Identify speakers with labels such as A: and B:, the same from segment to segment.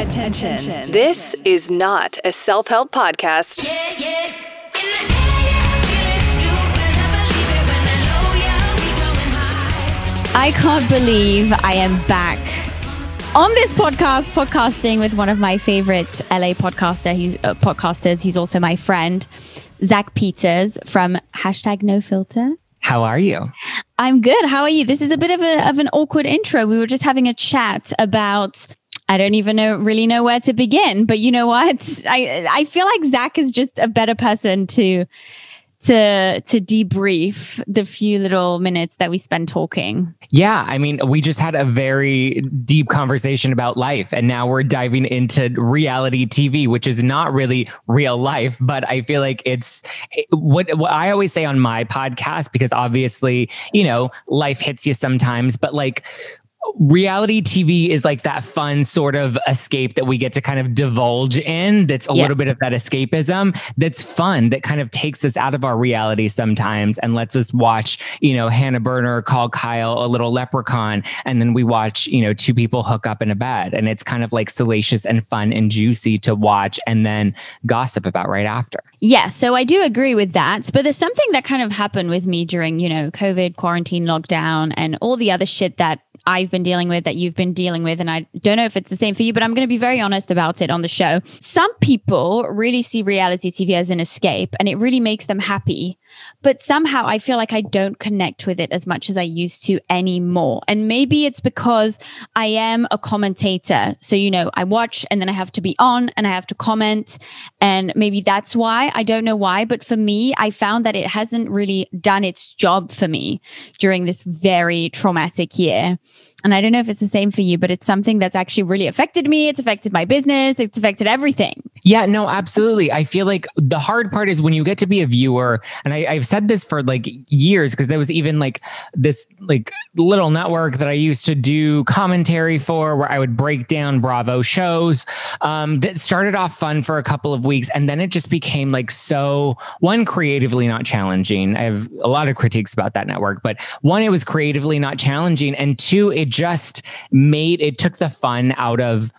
A: Attention. This is not a self help podcast.
B: I can't believe I am back on this podcast, podcasting with one of my favorite LA podcaster. He's uh, podcasters. He's also my friend, Zach Peters from hashtag No Filter.
C: How are you?
B: I'm good. How are you? This is a bit of a of an awkward intro. We were just having a chat about I don't even know really know where to begin. But you know what? I I feel like Zach is just a better person to to to debrief the few little minutes that we spend talking.
C: Yeah, I mean, we just had a very deep conversation about life and now we're diving into reality TV, which is not really real life, but I feel like it's what, what I always say on my podcast because obviously, you know, life hits you sometimes, but like reality TV is like that fun sort of escape that we get to kind of divulge in. That's a yeah. little bit of that escapism that's fun, that kind of takes us out of our reality sometimes and lets us watch, you know, Hannah Berner call Kyle a little leprechaun. And then we watch, you know, two people hook up in a bed. And it's kind of like salacious and fun and juicy to watch and then gossip about right after.
B: Yeah. So I do agree with that. But there's something that kind of happened with me during, you know, COVID, quarantine, lockdown, and all the other shit that I've been dealing with, that you've been dealing with. And I don't know if it's the same for you, but I'm going to be very honest about it on the show. Some people really see reality TV as an escape and it really makes them happy. But somehow I feel like I don't connect with it as much as I used to anymore. And maybe it's because I am a commentator. So, you know, I watch and then I have to be on and I have to comment. And maybe that's why. I don't know why. But for me, I found that it hasn't really done its job for me during this very traumatic year. And I don't know if it's the same for you, but it's something that's actually really affected me. It's affected my business. It's affected everything.
C: Yeah, no, absolutely. I feel like the hard part is when you get to be a viewer, and I, have said this for like years because there was even like this like little network that I used to do commentary for where I would break down Bravo shows. Um, that started off fun for a couple of weeks, and then it just became like so one creatively not challenging. I have a lot of critiques about that network, but one, it was creatively not challenging, and two, it just made it took the fun out of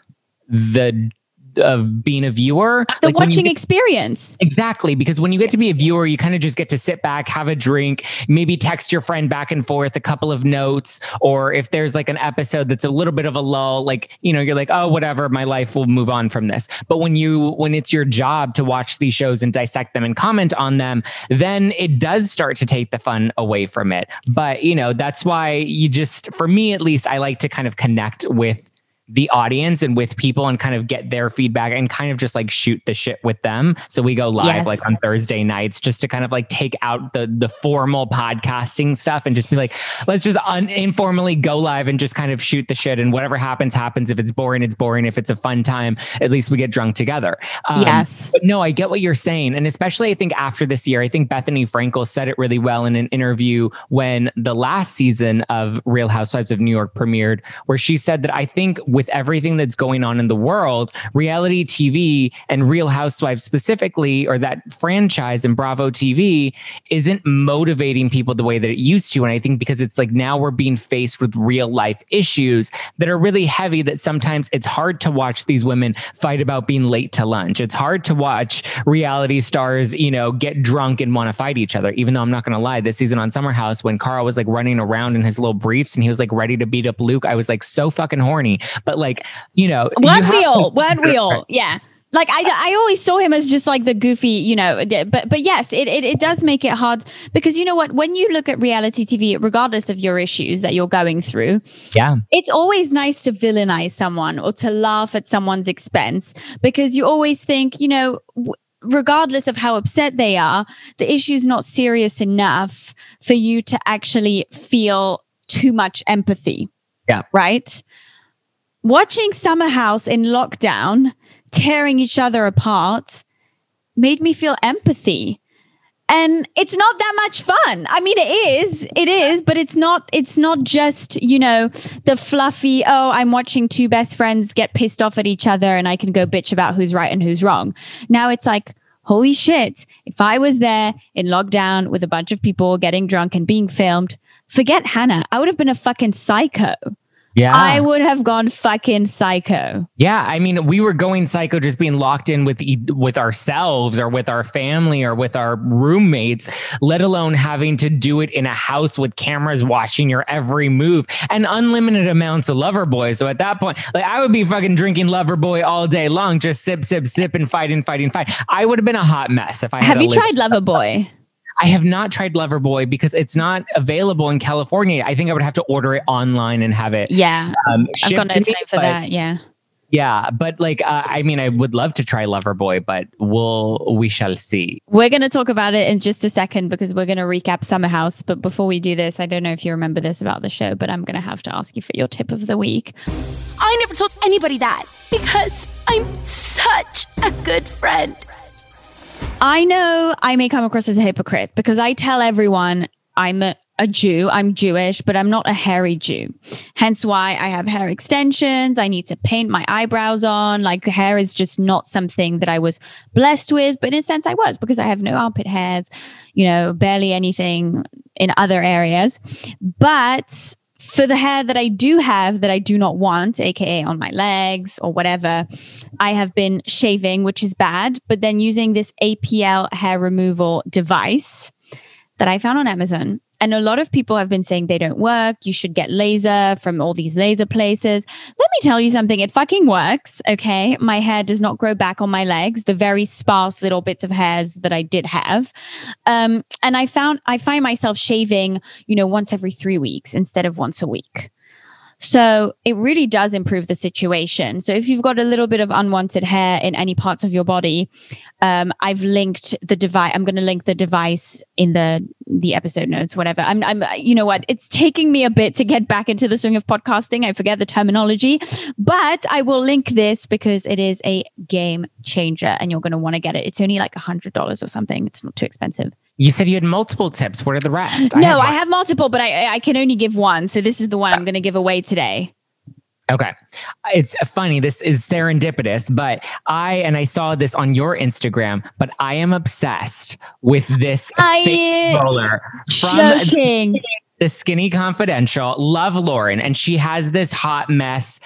C: the of being a viewer.
B: The like watching get, experience.
C: Exactly. Because when you get to be a viewer, you kind of just get to sit back, have a drink, maybe text your friend back and forth a couple of notes. Or if there's like an episode that's a little bit of a lull, like, you know, you're like, oh, whatever, my life will move on from this. But when you, when it's your job to watch these shows and dissect them and comment on them, then it does start to take the fun away from it. But, you know, that's why you just, for me at least, I like to kind of connect with the audience and with people and kind of get their feedback and kind of just like shoot the shit with them. So we go live yes. like on Thursday nights just to kind of like take out the the formal podcasting stuff and just be like, let's just un- informally go live and just kind of shoot the shit and whatever happens happens. If it's boring, it's boring. If it's a fun time, at least we get drunk together.
B: Um, yes.
C: No, I get what you're saying, and especially I think after this year, I think Bethenny Frankel said it really well in an interview when the last season of Real Housewives of New York premiered, where she said that I think. With everything that's going on in the world, reality TV and Real Housewives specifically, or that franchise and Bravo TV, isn't motivating people the way that it used to. And I think because it's like now we're being faced with real life issues that are really heavy, that sometimes it's hard to watch these women fight about being late to lunch. It's hard to watch reality stars, you know, get drunk and want to fight each other. Even though I'm not going to lie, this season on Summer House, when Carl was like running around in his little briefs and he was like ready to beat up Luke, I was like so fucking horny. But like, you know,
B: one you wheel, one wheel. Yeah. Like I, I always saw him as just like the goofy, you know, but but yes, it, it it does make it hard because you know what, when you look at reality TV, regardless of your issues that you're going through,
C: yeah,
B: it's always nice to villainize someone or to laugh at someone's expense because you always think, you know, regardless of how upset they are, the issue's not serious enough for you to actually feel too much empathy.
C: Yeah.
B: Right watching Summer House in lockdown tearing each other apart made me feel empathy. And it's not that much fun. I mean, it is, it is, but it's not, it's not just, you know, the fluffy, oh, I'm watching two best friends get pissed off at each other and I can go bitch about who's right and who's wrong. Now it's like, holy shit, if I was there in lockdown with a bunch of people getting drunk and being filmed, forget Hannah. I would have been a fucking psycho
C: Yeah.
B: I would have gone fucking psycho.
C: Yeah, I mean, we were going psycho just being locked in with with ourselves or with our family or with our roommates, let alone having to do it in a house with cameras watching your every move and unlimited amounts of Loverboy. So at that point, like I would be fucking drinking Loverboy all day long, just sip, sip, sip, and fighting, fighting, fight. I would have been a hot mess if I had
B: Have you
C: live-
B: tried Loverboy?
C: I have not tried Loverboy because it's not available in California. I think I would have to order it online and have it
B: Yeah.
C: um,
B: I've
C: shipped
B: got no
C: to me,
B: time for
C: but-
B: that. Yeah.
C: yeah, but like, uh, I mean, I would love to try Loverboy, but we'll we shall see.
B: We're going to talk about it in just a second because we're going to recap Summer House. But before we do this, I don't know if you remember this about the show, but I'm going to have to ask you for your tip of the week.
D: I never told anybody that because I'm such a good friend.
B: I know I may come across as a hypocrite because I tell everyone I'm a, a Jew, I'm Jewish, but I'm not a hairy Jew. Hence why I have hair extensions. I need to paint my eyebrows on. Like hair is just not something that I was blessed with, but in a sense I was because I have no armpit hairs, you know, barely anything in other areas. But for the hair that I do have that I do not want, aka on my legs or whatever, I have been shaving, which is bad, but then using this IPL hair removal device that I found on Amazon. And a lot of people have been saying they don't work. You should get laser from all these laser places. Let me tell you something. It fucking works. Okay. My hair does not grow back on my legs, the very sparse little bits of hairs that I did have. Um, and I found, I find myself shaving, you know, once every three weeks instead of once a week. So it really does improve the situation. So if you've got a little bit of unwanted hair in any parts of your body, um, I've linked the device. I'm going to link the device in the the episode notes, whatever. I'm, I'm, you know what? It's taking me a bit to get back into the swing of podcasting. I forget the terminology, but I will link this because it is a game changer, and you're going to want to get it. It's only like a hundred dollars or something. It's not too expensive.
C: You said you had multiple tips. What are the rest?
B: no,
C: one.
B: I have multiple, but I I can only give one. So this is the one I'm going to give away today.
C: Okay. It's funny. This is serendipitous, but I, and I saw this on your Instagram, but I am obsessed with this
B: I-
C: roller from
B: Joking.
C: the Skinny Confidential. Love Lauren. And she has this hot mess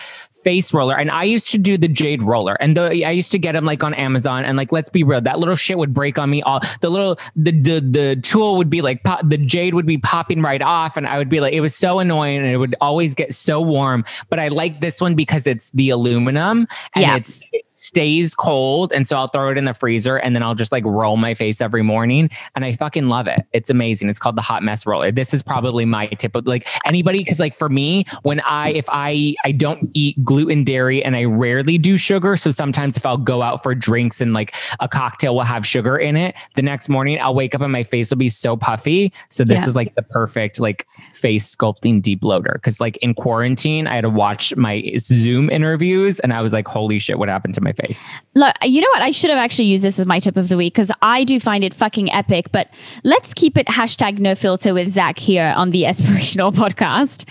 C: face roller. And I used to do the jade roller and the, I used to get them like on Amazon and like, let's be real, that little shit would break on me all the little, the, the, the tool would be like, pop, the jade would be popping right off. And I would be like, it was so annoying and it would always get so warm. But I like this one because it's the aluminum and
B: Yeah.
C: it's, it stays cold. And so I'll throw it in the freezer and then I'll just like roll my face every morning. And I fucking love it. It's amazing. It's called the hot mess roller. This is probably my tip of like anybody. Cause like for me, when I, if I, I don't eat gluten, dairy, and I rarely do sugar. So sometimes if I'll go out for drinks and like a cocktail will have sugar in it, the next morning I'll wake up and my face will be so puffy. So this
B: Yeah.
C: is like the perfect like face sculpting debloater. Cause like in quarantine, I had to watch my Zoom interviews and I was like, holy shit, what happened to my face?
B: Look, you know what? I should have actually used this as my tip of the week because I do find it fucking epic. But let's keep it hashtag no filter with Zach here on the Aspirational podcast.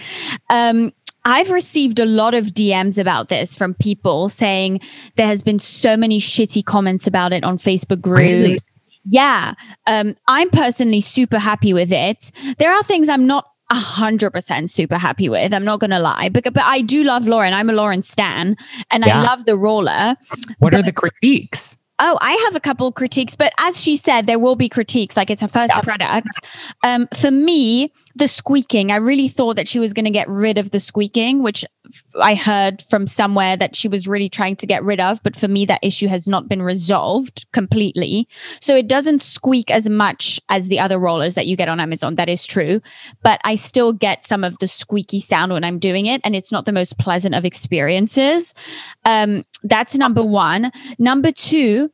B: Um, I've received a lot of DMs about this from people saying there has been so many shitty comments about it on Facebook groups.
C: Really?
B: Yeah. Um, I'm personally super happy with it. There are things I'm not a hundred percent super happy with. I'm not gonna lie, but but I do love Lauren. I'm a Lauren stan, and
C: Yeah.
B: I love the roller.
C: What are the critiques?
B: Oh, I have a couple critiques, but as she said, there will be critiques. Like it's her first
C: Yeah.
B: product. Um, for me, the squeaking, I really thought that she was going to get rid of the squeaking, which I heard from somewhere that she was really trying to get rid of. But for me, that issue has not been resolved completely. So it doesn't squeak as much as the other rollers that you get on Amazon. That is true. But I still get some of the squeaky sound when I'm doing it. And it's not the most pleasant of experiences. Um, that's number one. Number two,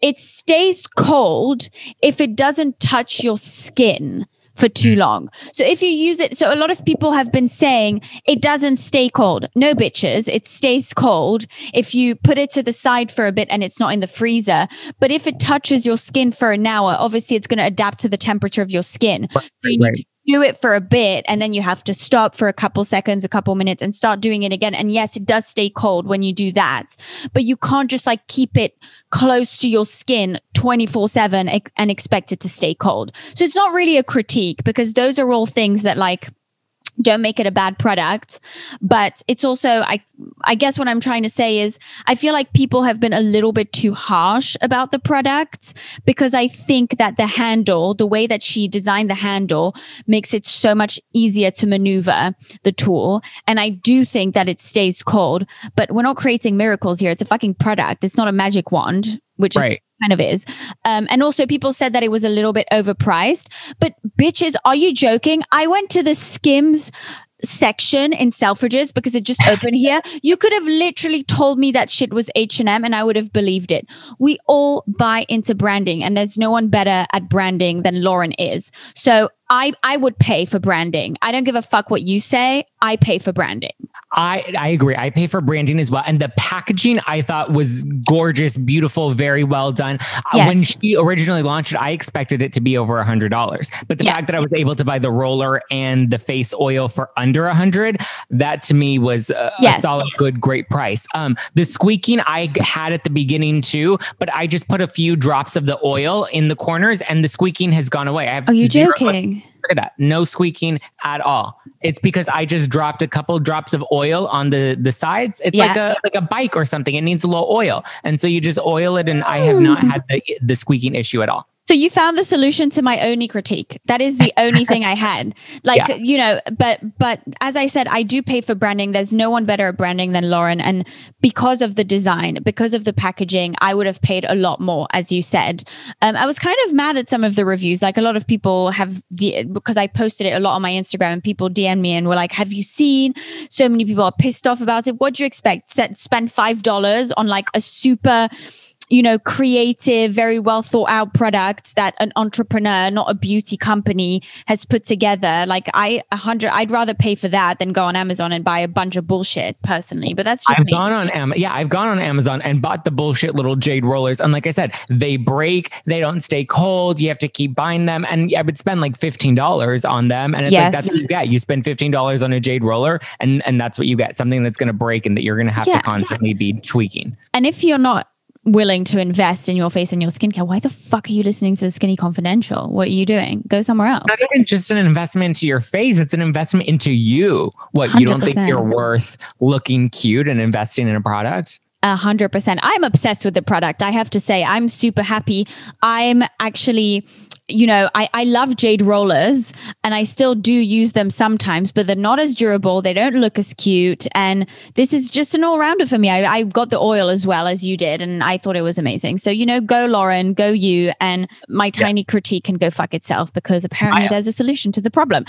B: it stays cold if it doesn't touch your skin for too long. So if you use it, so a lot of people have been saying it doesn't stay cold. No bitches, it stays cold if you put it to the side for a bit and it's not in the freezer. But if it touches your skin for an hour, obviously it's going to adapt to the temperature of your skin. So you need to do it for a bit and then you have to stop for a couple seconds, a couple minutes and start doing it again. And yes, it does stay cold when you do that, but you can't just like keep it close to your skin 24 7 and expect it to stay cold. So it's not really a critique because those are all things that like don't make it a bad product. But it's also i i guess what i'm trying to say is i feel like people have been a little bit too harsh about the product because i think that the handle the way that she designed the handle makes it so much easier to maneuver the tool. And i do think that it stays cold but we're not creating miracles here. It's a fucking product. It's not a magic wand which right. Kind of is. Um, and also, people said that it was a little bit overpriced. But bitches, are you joking? I went to the Skims section in Selfridges because it just opened here. You could have literally told me that shit was H&M and I would have believed it. We all buy into branding and there's no one better at branding than Lauren is. So I I would pay for branding. I don't give a fuck what you say. I pay for branding.
C: I I agree. I pay for branding as well. And the packaging I thought was gorgeous, beautiful, very well done. Uh, yes. When she originally launched it, I expected it to be over a hundred dollars. But the yeah. fact that I was able to buy the roller and the face oil for under a hundred, that to me was a, yes. a solid, good, great price. Um, the squeaking I had at the beginning too, but I just put a few drops of the oil in the corners, and the squeaking has gone away. I
B: have Are you joking?
C: Look at that. No squeaking at all. It's because I just dropped a couple drops of oil on the the sides. It's yeah. like a like a bike or something. It needs a little oil. And so you just oil it and I have not mm. had the, the squeaking issue at all.
B: So you found the solution to my only critique. That is the only thing I had. Like, yeah. you know, but but as I said, I do pay for branding. There's no one better at branding than Lauren. And because of the design, because of the packaging, I would have paid a lot more, as you said. Um, I was kind of mad at some of the reviews. Like a lot of people have because I posted it a lot on my Instagram and people DM me and were like, Have you seen? So many people are pissed off about it. What do you expect? Set, spend five dollars on like a super you know, creative, very well thought out product that an entrepreneur, not a beauty company, has put together. Like I, a hundred, I'd rather pay for that than go on Amazon and buy a bunch of bullshit personally. But that's just
C: I've
B: me.
C: gone on Am- yeah, I've gone on Amazon and bought the bullshit little jade rollers. And like I said, they break, they don't stay cold. You have to keep buying them, and I would spend like fifteen dollars on them. And it's yes. like that's what you get. You spend fifteen dollars on a jade roller, and and that's what you get. Something that's going to break and that you're going to have yeah, to constantly yeah. be tweaking.
B: And if you're not willing to invest in your face and your skincare, why the fuck are you listening to the Skinny Confidential? What are you doing? Go somewhere else.
C: Not even just an investment into your face, it's an investment into you. What 100%. you don't think you're worth looking cute and investing in a product?
B: A hundred percent. I'm obsessed with the product. I have to say, I'm super happy. I'm actually you know, I, I love jade rollers and I still do use them sometimes, but they're not as durable. They don't look as cute. And this is just an all rounder for me. I, I got the oil as well as you did, and I thought it was amazing. So, you know, go Lauren, go you, and my tiny yeah. critique can go fuck itself because apparently my, there's a solution to the problem.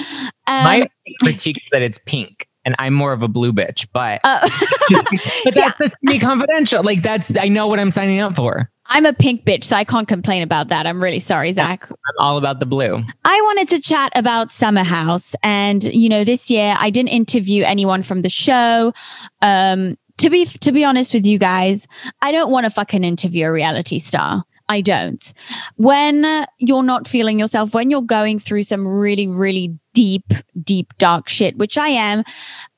C: Um, my critique is that it's pink and I'm more of a blue bitch, but uh, but that's yeah. me confidential. Like that's I know what I'm signing up for.
B: I'm a pink bitch, so I can't complain about that. I'm really sorry, Zach.
C: I'm all about the blue.
B: I wanted to chat about Summer House. And, you know, this year I didn't interview anyone from the show. Um, to be to be honest with you guys, I don't want to fucking interview a reality star. I don't. When you're not feeling yourself, when you're going through some really, really deep, deep, dark shit, which I am,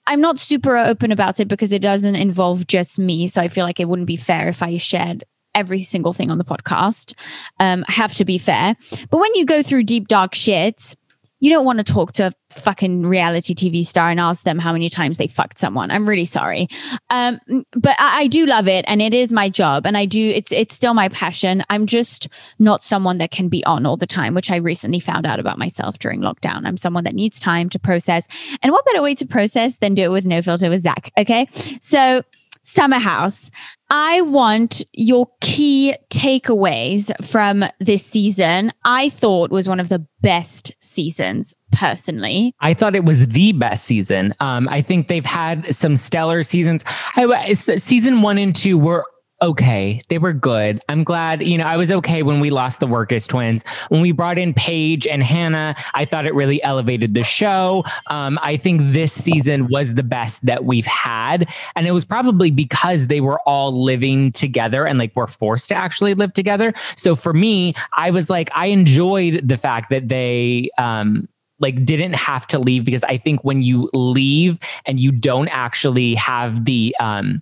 B: I'm not super open about it because it doesn't involve just me. So I feel like it wouldn't be fair if I shared every single thing on the podcast. Um, have to be fair. But when you go through deep, dark shit, you don't want to talk to a fucking reality TV star and ask them how many times they fucked someone. I'm really sorry. Um, but I, I, do love it and it is my job and I do, it's, it's still my passion. I'm just not someone that can be on all the time, which I recently found out about myself during lockdown. I'm someone that needs time to process. And what better way to process than do it with no filter with Zach? Okay. So, Summer House. I want your key takeaways from this season. I thought was one of the best seasons personally.
C: I thought it was the best season. Um, I think they've had some stellar seasons. I, season one and two were okay. They were good. I'm glad, you know, I was okay when we lost the Wirkus twins. When we brought in Paige and Hannah, I thought it really elevated the show. Um, I think this season was the best that we've had. And it was probably because they were all living together and like were forced to actually live together. So for me, I was like, I enjoyed the fact that they, um, like didn't have to leave because I think when you leave and you don't actually have the um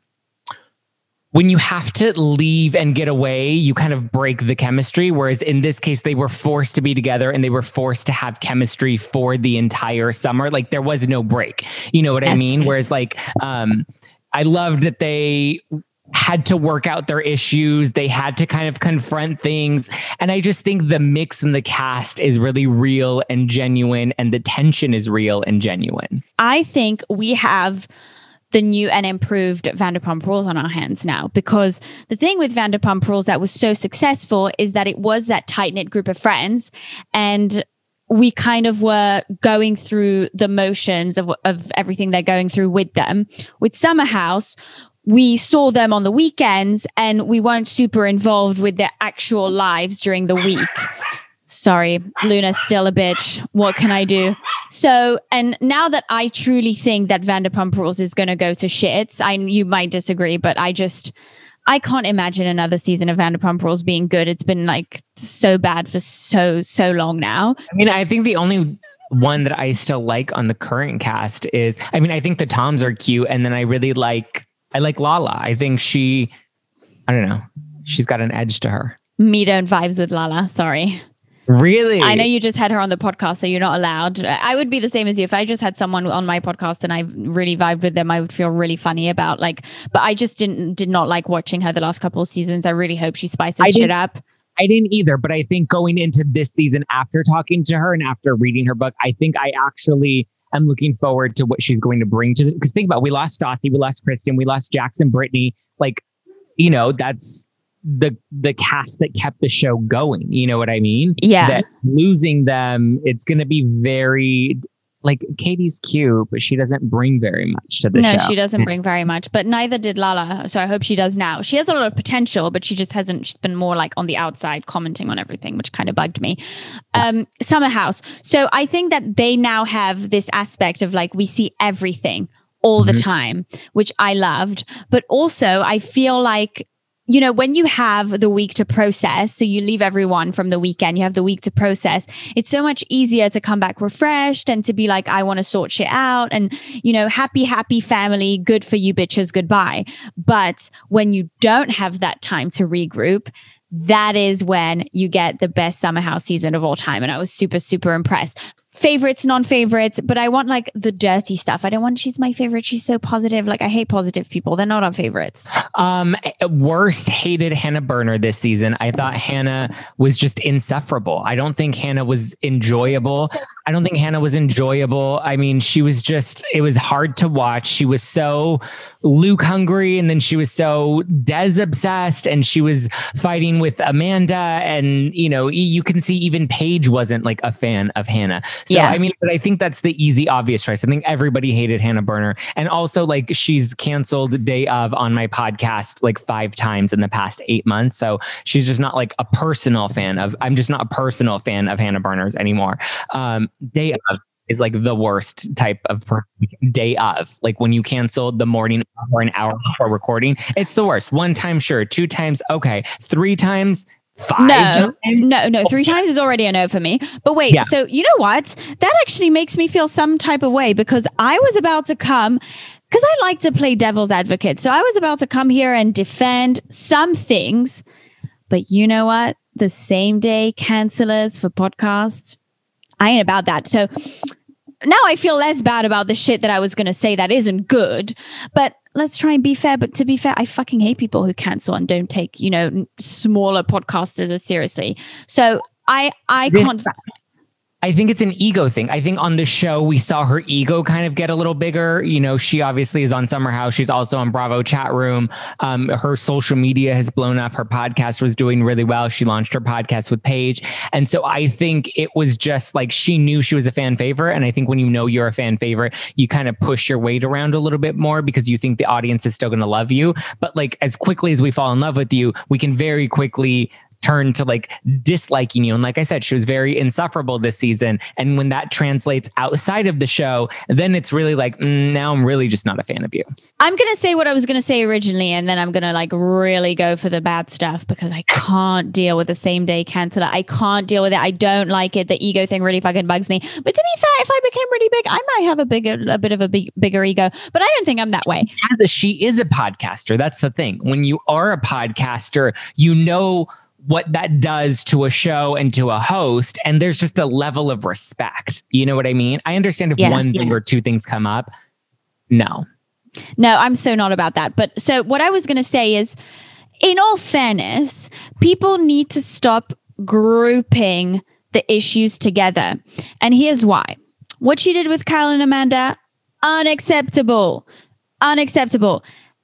C: when you have to leave and get away, you kind of break the chemistry. Whereas in this case, they were forced to be together and they were forced to have chemistry for the entire summer. Like there was no break. You know what I mean? Whereas like, um, I loved that they had to work out their issues. They had to kind of confront things. And I just think the mix in the cast is really real and genuine, and the tension is real and genuine.
B: I think we have the new and improved Vanderpump Rules on our hands now. Because the thing with Vanderpump Rules that was so successful is that it was that tight knit group of friends. And we kind of were going through the motions of, of everything they're going through with them. With Summer House, we saw them on the weekends and we weren't super involved with their actual lives during the week sorry, Luna's still a bitch. What can I do? So, and now that I truly think that Vanderpump Rules is going to go to shits, I you might disagree, but I just I can't imagine another season of Vanderpump Rules being good. It's been like so bad for so so long now.
C: I mean, I think the only one that I still like on the current cast is I mean, I think the Toms are cute and then I really like I like Lala. I think she I don't know. She's got an edge to her.
B: Me don't vibes with Lala, sorry.
C: Really?
B: I know you just had her on the podcast, so you're not allowed. I would be the same as you. If I just had someone on my podcast and I really vibed with them, I would feel really funny about like, but I just didn't, did not like watching her the last couple of seasons. I really hope she spices shit up.
C: I didn't either, but I think going into this season after talking to her and after reading her book, I think I actually am looking forward to what she's going to bring to because think about it, we lost Stassi, we lost Kristen, we lost Jackson Brittany. Like, you know, that's the the cast that kept the show going. You know what I mean?
B: Yeah.
C: That losing them, it's going to be very like Katie's cute, but she doesn't bring very much to the
B: no,
C: show.
B: No, she doesn't bring very much, but neither did Lala. So I hope she does now. She has a lot of potential, but she just hasn't. She's been more like on the outside commenting on everything, which kind of bugged me. Um, Summer House. So I think that they now have this aspect of like we see everything all the mm-hmm. time, which I loved. But also, I feel like you know, when you have the week to process, so you leave everyone from the weekend, you have the week to process, it's so much easier to come back refreshed and to be like, I want to sort shit out and, you know, happy, happy family, good for you bitches, goodbye. But when you don't have that time to regroup, that is when you get the best summer house season of all time. And I was super, super impressed favorites, non favorites, but I want like the dirty stuff. I don't want she's my favorite. She's so positive. Like I hate positive people. They're not on favorites.
C: Um, worst hated Hannah Berner this season. I thought Hannah was just insufferable. I don't think Hannah was enjoyable. I don't think Hannah was enjoyable. I mean, she was just, it was hard to watch. She was so Luke hungry and then she was so Des obsessed and she was fighting with Amanda. And, you know, you can see even Paige wasn't like a fan of Hannah. So yeah. I mean, but I think that's the easy, obvious choice. I think everybody hated Hannah Berner, and also like she's canceled day of on my podcast like five times in the past eight months. So she's just not like a personal fan of. I'm just not a personal fan of Hannah Berner's anymore. Um, day of is like the worst type of day of like when you canceled the morning or an hour before recording it's the worst one time sure two times okay three times Five
B: no, no, no. Three times is already a no for me. But wait, yeah. so you know what? That actually makes me feel some type of way because I was about to come because I like to play devil's advocate. So I was about to come here and defend some things. But you know what? The same day cancelers for podcasts. I ain't about that. So now I feel less bad about the shit that I was going to say that isn't good. But let's try and be fair. But to be fair, I fucking hate people who cancel and don't take, you know, smaller podcasters as seriously. So I I can't
C: I think it's an ego thing. I think on the show we saw her ego kind of get a little bigger. You know, she obviously is on Summer House. She's also on Bravo chat room. Um, her social media has blown up. Her podcast was doing really well. She launched her podcast with Paige, and so I think it was just like she knew she was a fan favorite. And I think when you know you're a fan favorite, you kind of push your weight around a little bit more because you think the audience is still going to love you. But like as quickly as we fall in love with you, we can very quickly turn to like disliking you. And like I said, she was very insufferable this season. And when that translates outside of the show, then it's really like, mm, now I'm really just not a fan of you.
B: I'm going to say what I was going to say originally, and then I'm going to like really go for the bad stuff because I can't deal with the same day canceller. I can't deal with it. I don't like it. The ego thing really fucking bugs me. But to be fair, if I became really big, I might have a bigger, a bit of a big, bigger ego. But I don't think I'm that way.
C: As a, she is a podcaster. That's the thing. When you are a podcaster, you know what that does to a show and to a host. And there's just a level of respect. You know what I mean? I understand if
B: Yeah,
C: one
B: yeah.
C: thing or two things come up. No.
B: No, I'm so not about that. But so what I was going to say is, in all fairness, people need to stop grouping the issues together. And here's why. What she did with Kyle and Amanda, unacceptable. Unacceptable.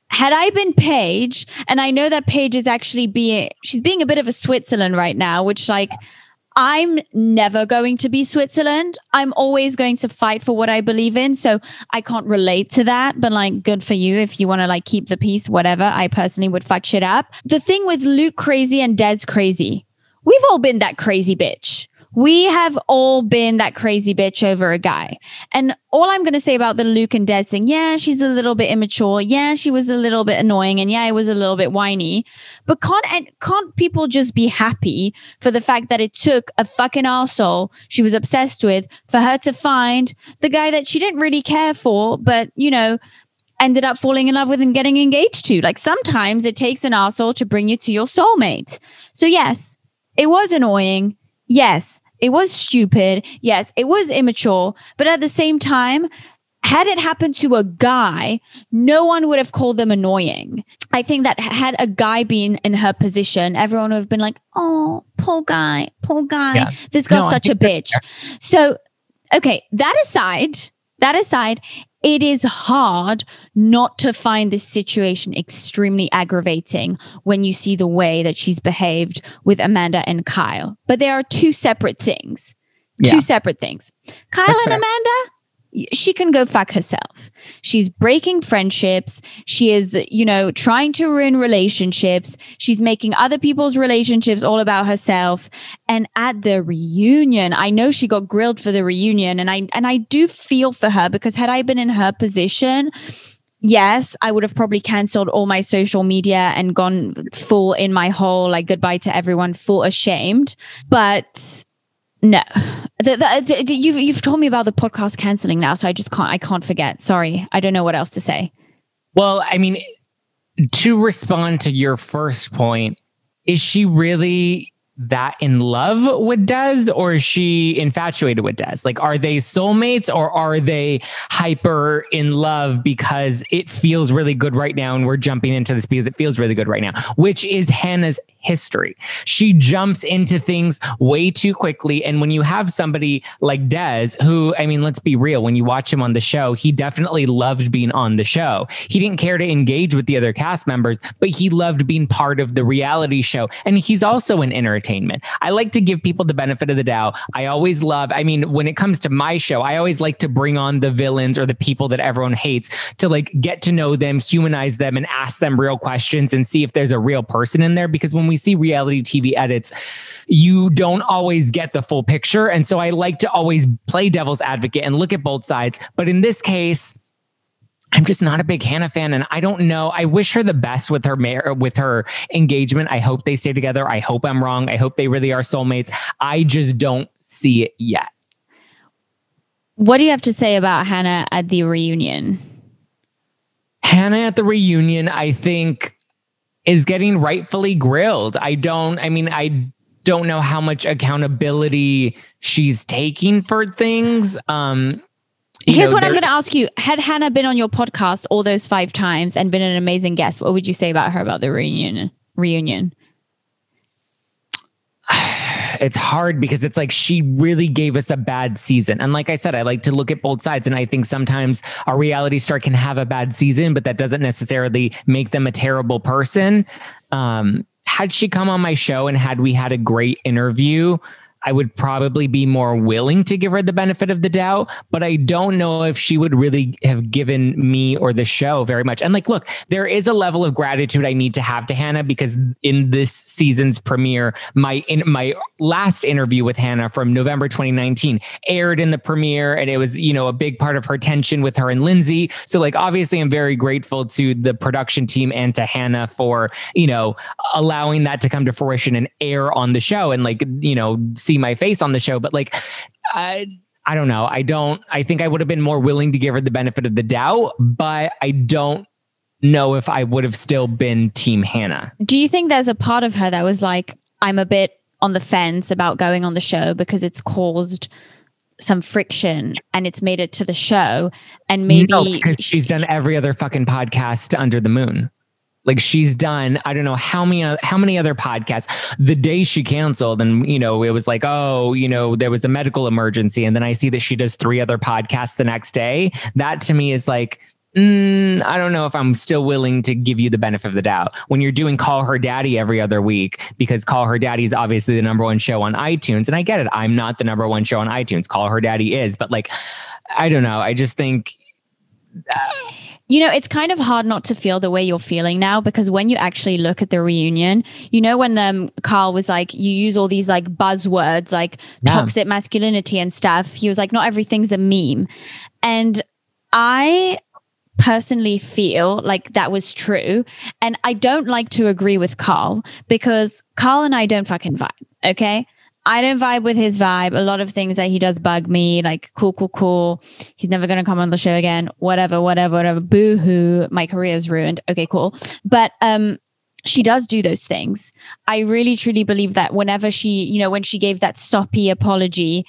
B: Had I been Paige, and I know that Paige is actually being, she's being a bit of a Switzerland right now, which like, I'm never going to be Switzerland. I'm always going to fight for what I believe in. So I can't relate to that, but like, good for you if you want to like keep the peace, whatever. I personally would fuck shit up. The thing with Luke crazy and Des crazy, we've all been that crazy bitch. We have all been that crazy bitch over a guy. And all I'm going to say about the Luke and Des thing, yeah, she's a little bit immature. Yeah, she was a little bit annoying. And yeah, it was a little bit whiny. But can't, can't people just be happy for the fact that it took a fucking asshole she was obsessed with for her to find the guy that she didn't really care for, but, you know, ended up falling in love with and getting engaged to? Like sometimes it takes an asshole to bring you to your soulmate. So, yes, it was annoying. Yes, it was stupid. Yes, it was immature. But at the same time, had it happened to a guy, no one would have called them annoying. I think that had a guy been in her position, everyone would have been like, oh, poor guy, poor guy.
C: Yeah.
B: This girl's
C: No,
B: such a bitch. So, okay, that aside, that aside, it is hard not to find this situation extremely aggravating when you see the way that she's behaved with Amanda and Kyle. But there are two separate things. Two
C: Yeah.
B: separate things. Kyle
C: That's
B: and
C: fair.
B: Amanda, she can go fuck herself. She's breaking friendships. She is, you know, trying to ruin relationships. She's making other people's relationships all about herself. And at the reunion, I know she got grilled for the reunion and I and I do feel for her because had I been in her position, yes, I would have probably canceled all my social media and gone full in my hole, like goodbye to everyone, full ashamed. But no, the, the, the- you've you've told me about the podcast canceling now, so I just can't I can't forget. Sorry, I don't know what else to say.
C: Well, I mean, to respond to your first point, is she really that in love with Des or is she infatuated with Des? Like, are they soulmates or are they hyper in love because it feels really good right now and we're jumping into this because it feels really good right now, which is Hannah's history. She jumps into things way too quickly. And when you have somebody like Des, who, I mean, let's be real, when you watch him on the show, he definitely loved being on the show. He didn't care to engage with the other cast members, but he loved being part of the reality show. And he's also in entertainment. I like to give people the benefit of the doubt. I always love, I mean, when it comes to my show, I always like to bring on the villains or the people that everyone hates to like get to know them, humanize them, and ask them real questions and see if there's a real person in there. Because when we see reality TV edits, you don't always get the full picture. And so I like to always play devil's advocate and look at both sides. But in this case, I'm just not a big Hannah fan, and I don't know. I wish her the best with her mar- with her engagement. I hope they stay together. I hope I'm wrong. I hope they really are soulmates. I just don't see it yet.
B: What do you have to say about Hannah at the reunion?
C: Hannah at the reunion, I think, is getting rightfully grilled. I don't, I mean, I don't know how much accountability she's taking for things. Um,
B: Here's
C: know,
B: what I'm going to ask you: Had Hannah been on your podcast all those five times and been an amazing guest, what would you say about her about the reunion? Reunion.
C: it's hard because it's like she really gave us a bad season. And like I said, I like to look at both sides. And I think sometimes a reality star can have a bad season, but that doesn't necessarily make them a terrible person. Um, had she come on my show and had we had a great interview, I would probably be more willing to give her the benefit of the doubt, but I don't know if she would really have given me or the show very much. And like, look, there is a level of gratitude I need to have to Hannah because in this season's premiere, my in my last interview with Hannah from November 2019 aired in the premiere, and it was you know a big part of her tension with her and Lindsay. So like, obviously, I'm very grateful to the production team and to Hannah for you know allowing that to come to fruition and air on the show and like you know see my face on the show, but like I I don't know. I don't I think I would have been more willing to give her the benefit of the doubt, but I don't know if I would have still been team Hannah.
B: Do you think there's a part of her that was like, I'm a bit on the fence about going on the show because it's caused some friction and it's made it to the show and maybe no,
C: because she's done every other fucking podcast under the moon. Like she's done, I don't know how many how many other podcasts. The day she canceled, and you know, it was like, oh, you know, there was a medical emergency, and then I see that she does three other podcasts the next day. That to me is like, Mm, I don't know if I'm still willing to give you the benefit of the doubt when you're doing Call Her Daddy every other week because Call Her Daddy is obviously the number one show on iTunes. And I get it. I'm not the number one show on iTunes. Call Her Daddy is, but like, I don't know. I just think.
B: Uh, you know, it's kind of hard not to feel the way you're feeling now because when you actually look at the reunion, you know, when um, Carl was like, you use all these like buzzwords like yeah. toxic masculinity and stuff. He was like, not everything's a meme. And I personally feel like that was true. And I don't like to agree with Carl because Carl and I don't fucking vibe. Okay. I don't vibe with his vibe. A lot of things that he does bug me, like cool, cool, cool. He's never going to come on the show again. Whatever, whatever, whatever. Boo hoo. My career is ruined. Okay, cool. But, um, she does do those things. I really truly believe that whenever she, you know, when she gave that soppy apology,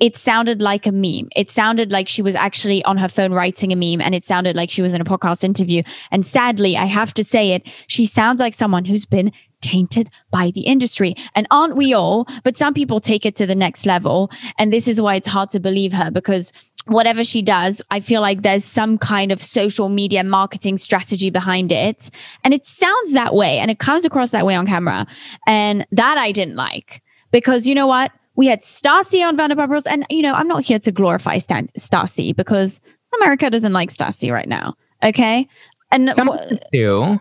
B: it sounded like a meme. It sounded like she was actually on her phone writing a meme and it sounded like she was in a podcast interview. And sadly, I have to say it, she sounds like someone who's been tainted by the industry. And aren't we all? But some people take it to the next level. And this is why it's hard to believe her because whatever she does, I feel like there's some kind of social media marketing strategy behind it. And it sounds that way and it comes across that way on camera. And that I didn't like because you know what? We had Stassi on Vanderpump Rules, and you know, I'm not here to glorify Stan- Stassi because America doesn't like Stassi right now. Okay,
C: and some w- do.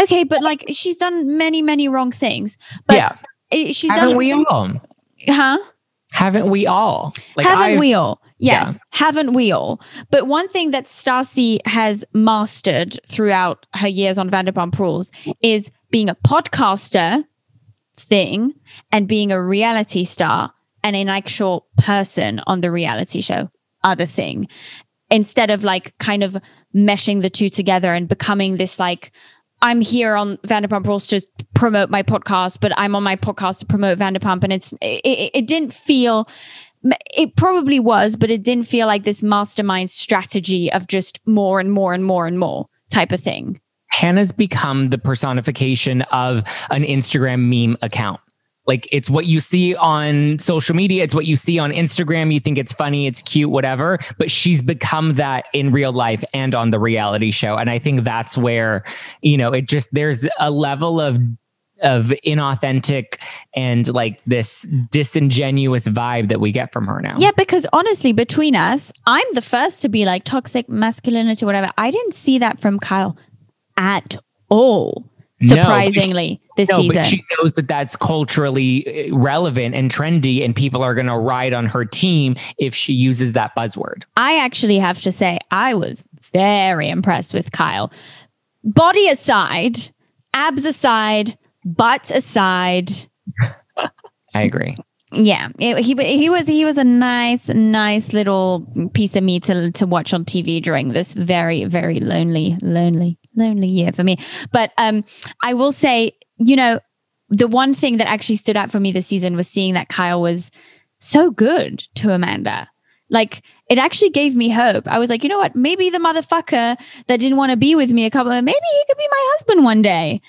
B: Okay, but like she's done many, many wrong things. But
C: yeah,
B: she's
C: haven't
B: done.
C: we all?
B: Huh?
C: Haven't we all?
B: Like haven't I've, we all? Yes, yeah. haven't we all? But one thing that Stassi has mastered throughout her years on Vanderpump Rules is being a podcaster thing and being a reality star and an actual person on the reality show other thing instead of like kind of meshing the two together and becoming this like I'm here on Vanderpump Rules to promote my podcast, but I'm on my podcast to promote Vanderpump, and it's it, it didn't feel. It probably was, but it didn't feel like this mastermind strategy of just more and more and more and more type of thing.
C: Hannah's become the personification of an Instagram meme account. Like it's what you see on social media, it's what you see on Instagram. You think it's funny, it's cute, whatever. But she's become that in real life and on the reality show. And I think that's where, you know, it just there's a level of of inauthentic and like this disingenuous vibe that we get from her now.
B: Yeah, because honestly, between us, I'm the first to be like toxic masculinity, whatever. I didn't see that from Kyle at all. Surprisingly, no, this no, season,
C: but she knows that that's culturally uh, relevant and trendy, and people are going to ride on her team if she uses that buzzword.
B: I actually have to say, I was very impressed with Kyle. Body aside, abs aside, butt aside.
C: I agree
B: yeah it, he he was he was a nice nice little piece of meat to to watch on TV during this very very lonely lonely lonely year for me but um I will say you know the one thing that actually stood out for me this season was seeing that Kyle was so good to Amanda like it actually gave me hope. I was like, you know what? Maybe the motherfucker that didn't want to be with me a couple maybe he could be my husband one day.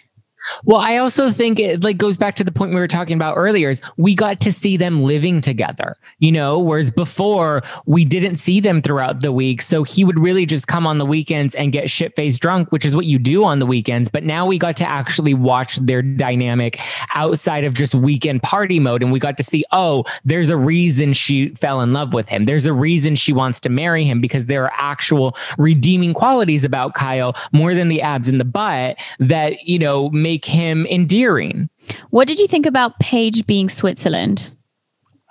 C: Well, I also think it like goes back to the point we were talking about earlier is we got to see them living together, you know, whereas before we didn't see them throughout the week. So he would really just come on the weekends and get shit faced drunk, which is what you do on the weekends. But now we got to actually watch their dynamic outside of just weekend party mode. And we got to see, oh, there's a reason she fell in love with him. There's a reason she wants to marry him because there are actual redeeming qualities about Kyle more than the abs and the butt that, you know, him endearing.
B: What did you think about Paige being Switzerland?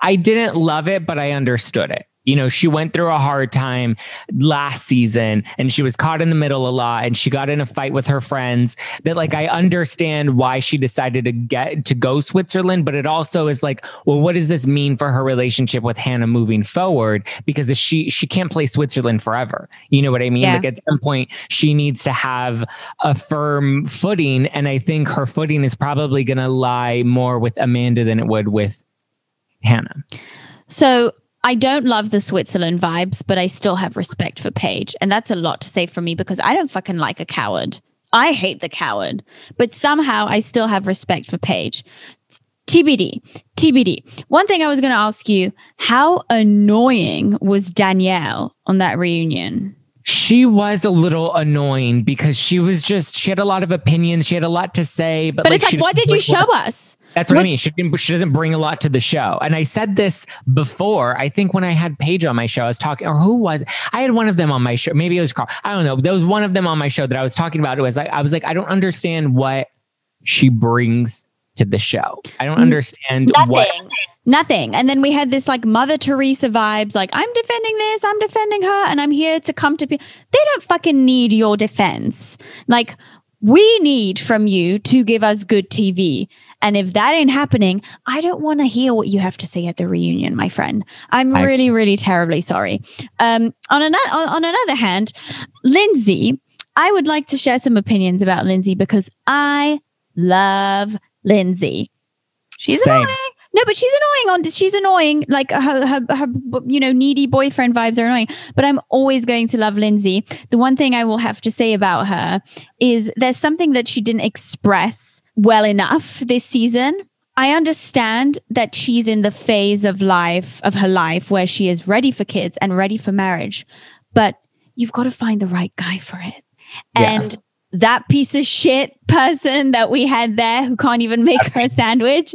C: I didn't love it, but I understood it. You know, she went through a hard time last season and she was caught in the middle a lot and she got in a fight with her friends that like I understand why she decided to get to go Switzerland, but it also is like, well, what does this mean for her relationship with Hannah moving forward? Because she she can't play Switzerland forever. You know what I mean?
B: Yeah.
C: Like at some point she needs to have a firm footing. And I think her footing is probably gonna lie more with Amanda than it would with Hannah.
B: So I don't love the Switzerland vibes, but I still have respect for Paige. And that's a lot to say for me because I don't fucking like a coward. I hate the coward, but somehow I still have respect for Paige. TBD, TBD. One thing I was going to ask you how annoying was Danielle on that reunion?
C: She was a little annoying because she was just she had a lot of opinions. She had a lot to say, but,
B: But
C: like,
B: it's like, what
C: didn't
B: you show us?
C: That's what, I mean. She didn't, she doesn't bring a lot to the show. And I said this before. I think when I had Paige on my show, I was talking, or who was? I had one of them on my show. Maybe it was Carl. I don't know. There was one of them on my show that I was talking about. It was like I was like, I don't understand what she brings to the show. I don't understand what.
B: Nothing. Nothing. And then we had this like Mother Teresa vibes, like, I'm defending this, I'm defending her, and I'm here to come to people. They don't fucking need your defense. Like, we need from you to give us good TV. And if that ain't happening, I don't want to hear what you have to say at the reunion, my friend. I'm
C: I-
B: really, really terribly sorry. Um, on another on, on another hand, Lindsay, I would like to share some opinions about Lindsay because I love Lindsay. She's
C: Same.
B: annoying. No, but she's annoying. On she's annoying. Like her, her, her, you know, needy boyfriend vibes are annoying. But I'm always going to love Lindsay. The one thing I will have to say about her is there's something that she didn't express well enough this season. I understand that she's in the phase of life of her life where she is ready for kids and ready for marriage, but you've got to find the right guy for it.
C: Yeah.
B: That piece of shit person that we had there who can't even make her a sandwich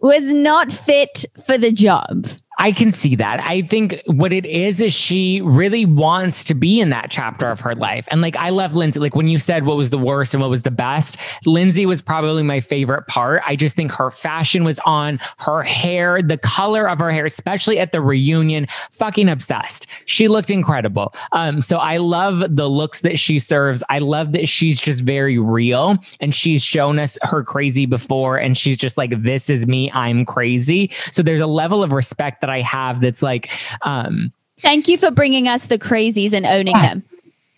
B: was not fit for the job.
C: I can see that. I think what it is is she really wants to be in that chapter of her life. And like I love Lindsay. Like when you said what was the worst and what was the best, Lindsay was probably my favorite part. I just think her fashion was on, her hair, the color of her hair, especially at the reunion, fucking obsessed. She looked incredible. Um, so I love the looks that she serves. I love that she's just very real and she's shown us her crazy before and she's just like, this is me, I'm crazy. So there's a level of respect that I have that's like, um,
B: Thank you for bringing us the crazies and owning them.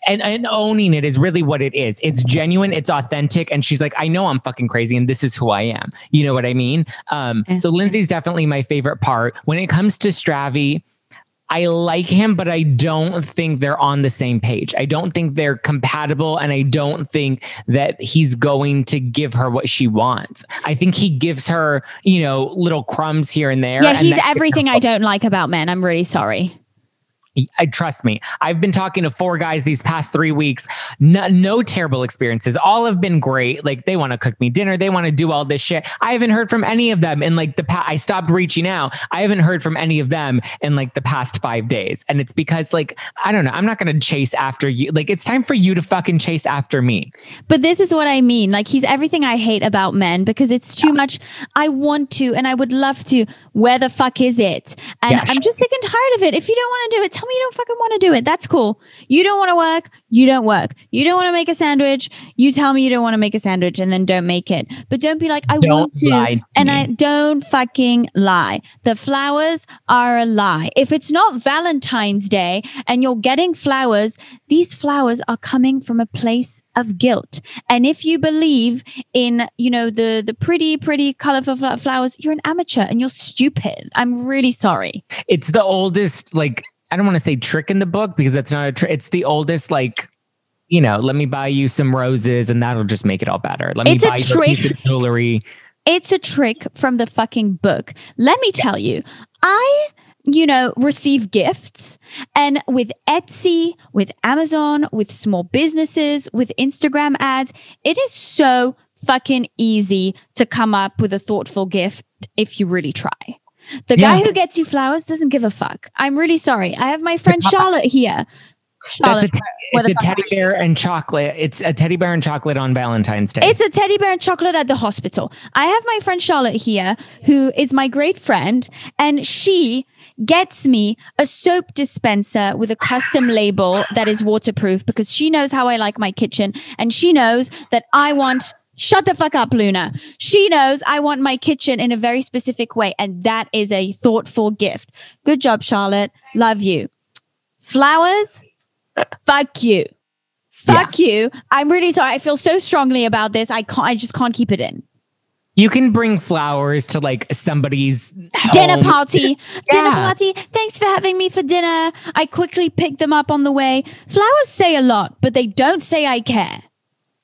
C: and, and owning it is really what it is. It's genuine, it's authentic. And she's like, I know I'm fucking crazy and this is who I am. You know what I mean? Um, so Lindsay's definitely my favorite part. When it comes to Stravy, I like him, but I don't think they're on the same page. I don't think they're compatible, and I don't think that he's going to give her what she wants. I think he gives her, you know, little crumbs here and there.
B: Yeah,
C: and
B: he's everything I don't like about men. I'm really sorry.
C: I trust me. I've been talking to four guys these past three weeks. No, no terrible experiences. All have been great. Like they want to cook me dinner. They want to do all this shit. I haven't heard from any of them in like the past. I stopped reaching out. I haven't heard from any of them in like the past five days. And it's because like, I don't know. I'm not going to chase after you. Like it's time for you to fucking chase after me.
B: But this is what I mean. Like he's everything I hate about men because it's too much. I want to and I would love to. Where the fuck is it? And
C: Yeah,
B: I'm just sick and tired of it. If you don't want to do it, tell me you don't fucking want to do it. That's cool. You don't want to work, you don't work. You don't want to make a sandwich, you tell me you don't want to make a sandwich and then don't make it. But don't be like, I
C: Don't
B: want to. and
C: me.
B: I don't fucking lie. The flowers are a lie. If it's not Valentine's Day and you're getting flowers, these flowers are coming from a place of guilt. And if you believe in, you know, the the pretty, pretty colorful fl- flowers, you're an amateur and you're stupid. I'm really sorry.
C: It's the oldest, like, I don't want to say trick in the book because that's not a trick. It's the oldest, like, you know, let me buy you some roses and that'll just make it all better. Let
B: It's
C: me buy you
B: trick.
C: piece of jewelry.
B: It's a trick from the fucking book. Let me tell you, I, you know, receive gifts and with Etsy, with Amazon, with small businesses, with Instagram ads, it is so fucking easy to come up with a thoughtful gift if you really try. The guy who gets you flowers doesn't give a fuck. I'm really sorry. I have my friend Charlotte here.
C: That's a, te- it's a teddy bear and chocolate. It's a teddy bear and chocolate on Valentine's Day.
B: It's a teddy bear and chocolate at the hospital. I have my friend Charlotte here, who is my great friend, and she gets me a soap dispenser with a custom label that is waterproof because she knows how I like my kitchen and she knows that I want. Shut the fuck up, Luna. She knows I want my kitchen in a very specific way, and that is a thoughtful gift. Good job, Charlotte. Love you. Flowers? Fuck you. Fuck you. I'm really sorry. I feel so strongly about this. I can't I just can't keep it in.
C: you can bring flowers to like somebody's
B: Dinner
C: home.
B: party. Dinner party. Thanks for having me for dinner. I quickly picked them up on the way. Flowers say a lot, but they don't say I care.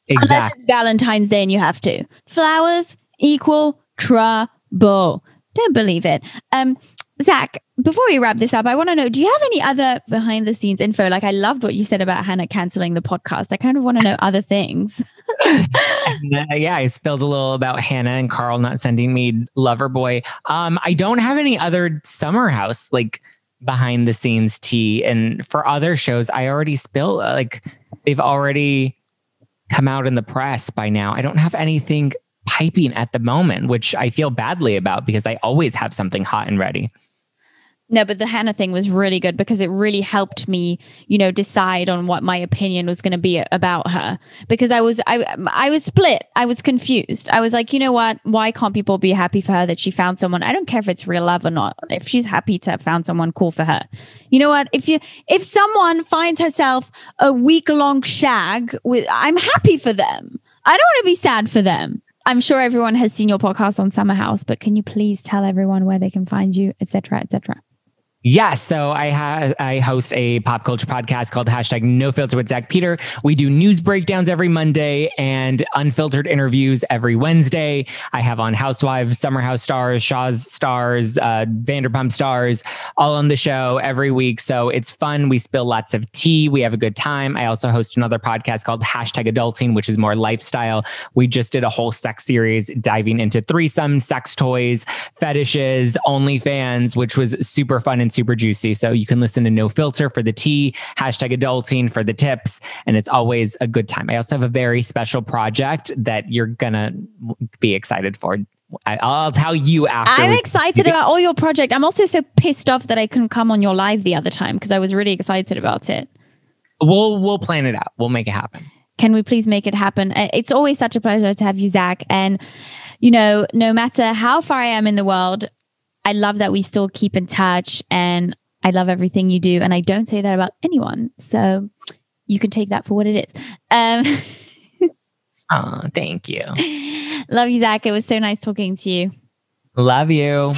B: Unless it's Valentine's Day and you have to. Flowers equal trouble. Don't believe it. Um, Zach, before we wrap this up, I want to know do you have any other behind the scenes info? Like, I loved what you said about Hannah canceling the podcast. I kind of want to know other things.
C: And, uh, yeah, I spilled a little about Hannah and Carl not sending me Loverboy. Um, I don't have any other summer house like behind the scenes tea, and for other shows, I already spilled uh, like they've already come out in the press by now. I don't have anything piping at the moment, which I feel badly about because I always have something hot and ready.
B: No, but the Hannah thing was really good because it really helped me, you know, decide on what my opinion was going to be about her. Because I was, I, I was split. I was confused. I was like, you know what? Why can't people be happy for her that she found someone? I don't care if it's real love or not. If she's happy to have found someone cool for her, you know what? If you, if someone finds herself a week long shag with, I'm happy for them. I don't want to be sad for them. I'm sure everyone has seen your podcast on Summer House, but can you please tell everyone where they can find you, etc., etc.
C: Yeah, so I ha- I host a pop culture podcast called hashtag No Filter with Zach Peter. We do news breakdowns every Monday and unfiltered interviews every Wednesday. I have on Housewives, Summer House stars, Shahs stars, uh, Vanderpump stars, all on the show every week. So it's fun. We spill lots of tea. We have a good time. I also host another podcast called hashtag Adulting, which is more lifestyle. We just did a whole sex series diving into threesome, sex toys, fetishes, OnlyFans, which was super fun and super juicy. So you can listen to No Filter for the tea, hashtag adulting for the tips, and it's always a good time. I also have a very special project that you're gonna be excited for. I'll tell you after.
B: I'm excited about all your project. I'm also so pissed off that I couldn't come on your live the other time because I was really excited about it.
C: We'll we'll plan it out. We'll make it happen.
B: Can we please make it happen? Uh, It's always such a pleasure to have you, Zach. And, you know, no matter how far I am in the world, I love that we still keep in touch and I love everything you do. And I don't say that about anyone. So you can take that for what it is. Um,
C: Oh, thank you.
B: love you, Zach. It was so nice talking to you.
C: Love you.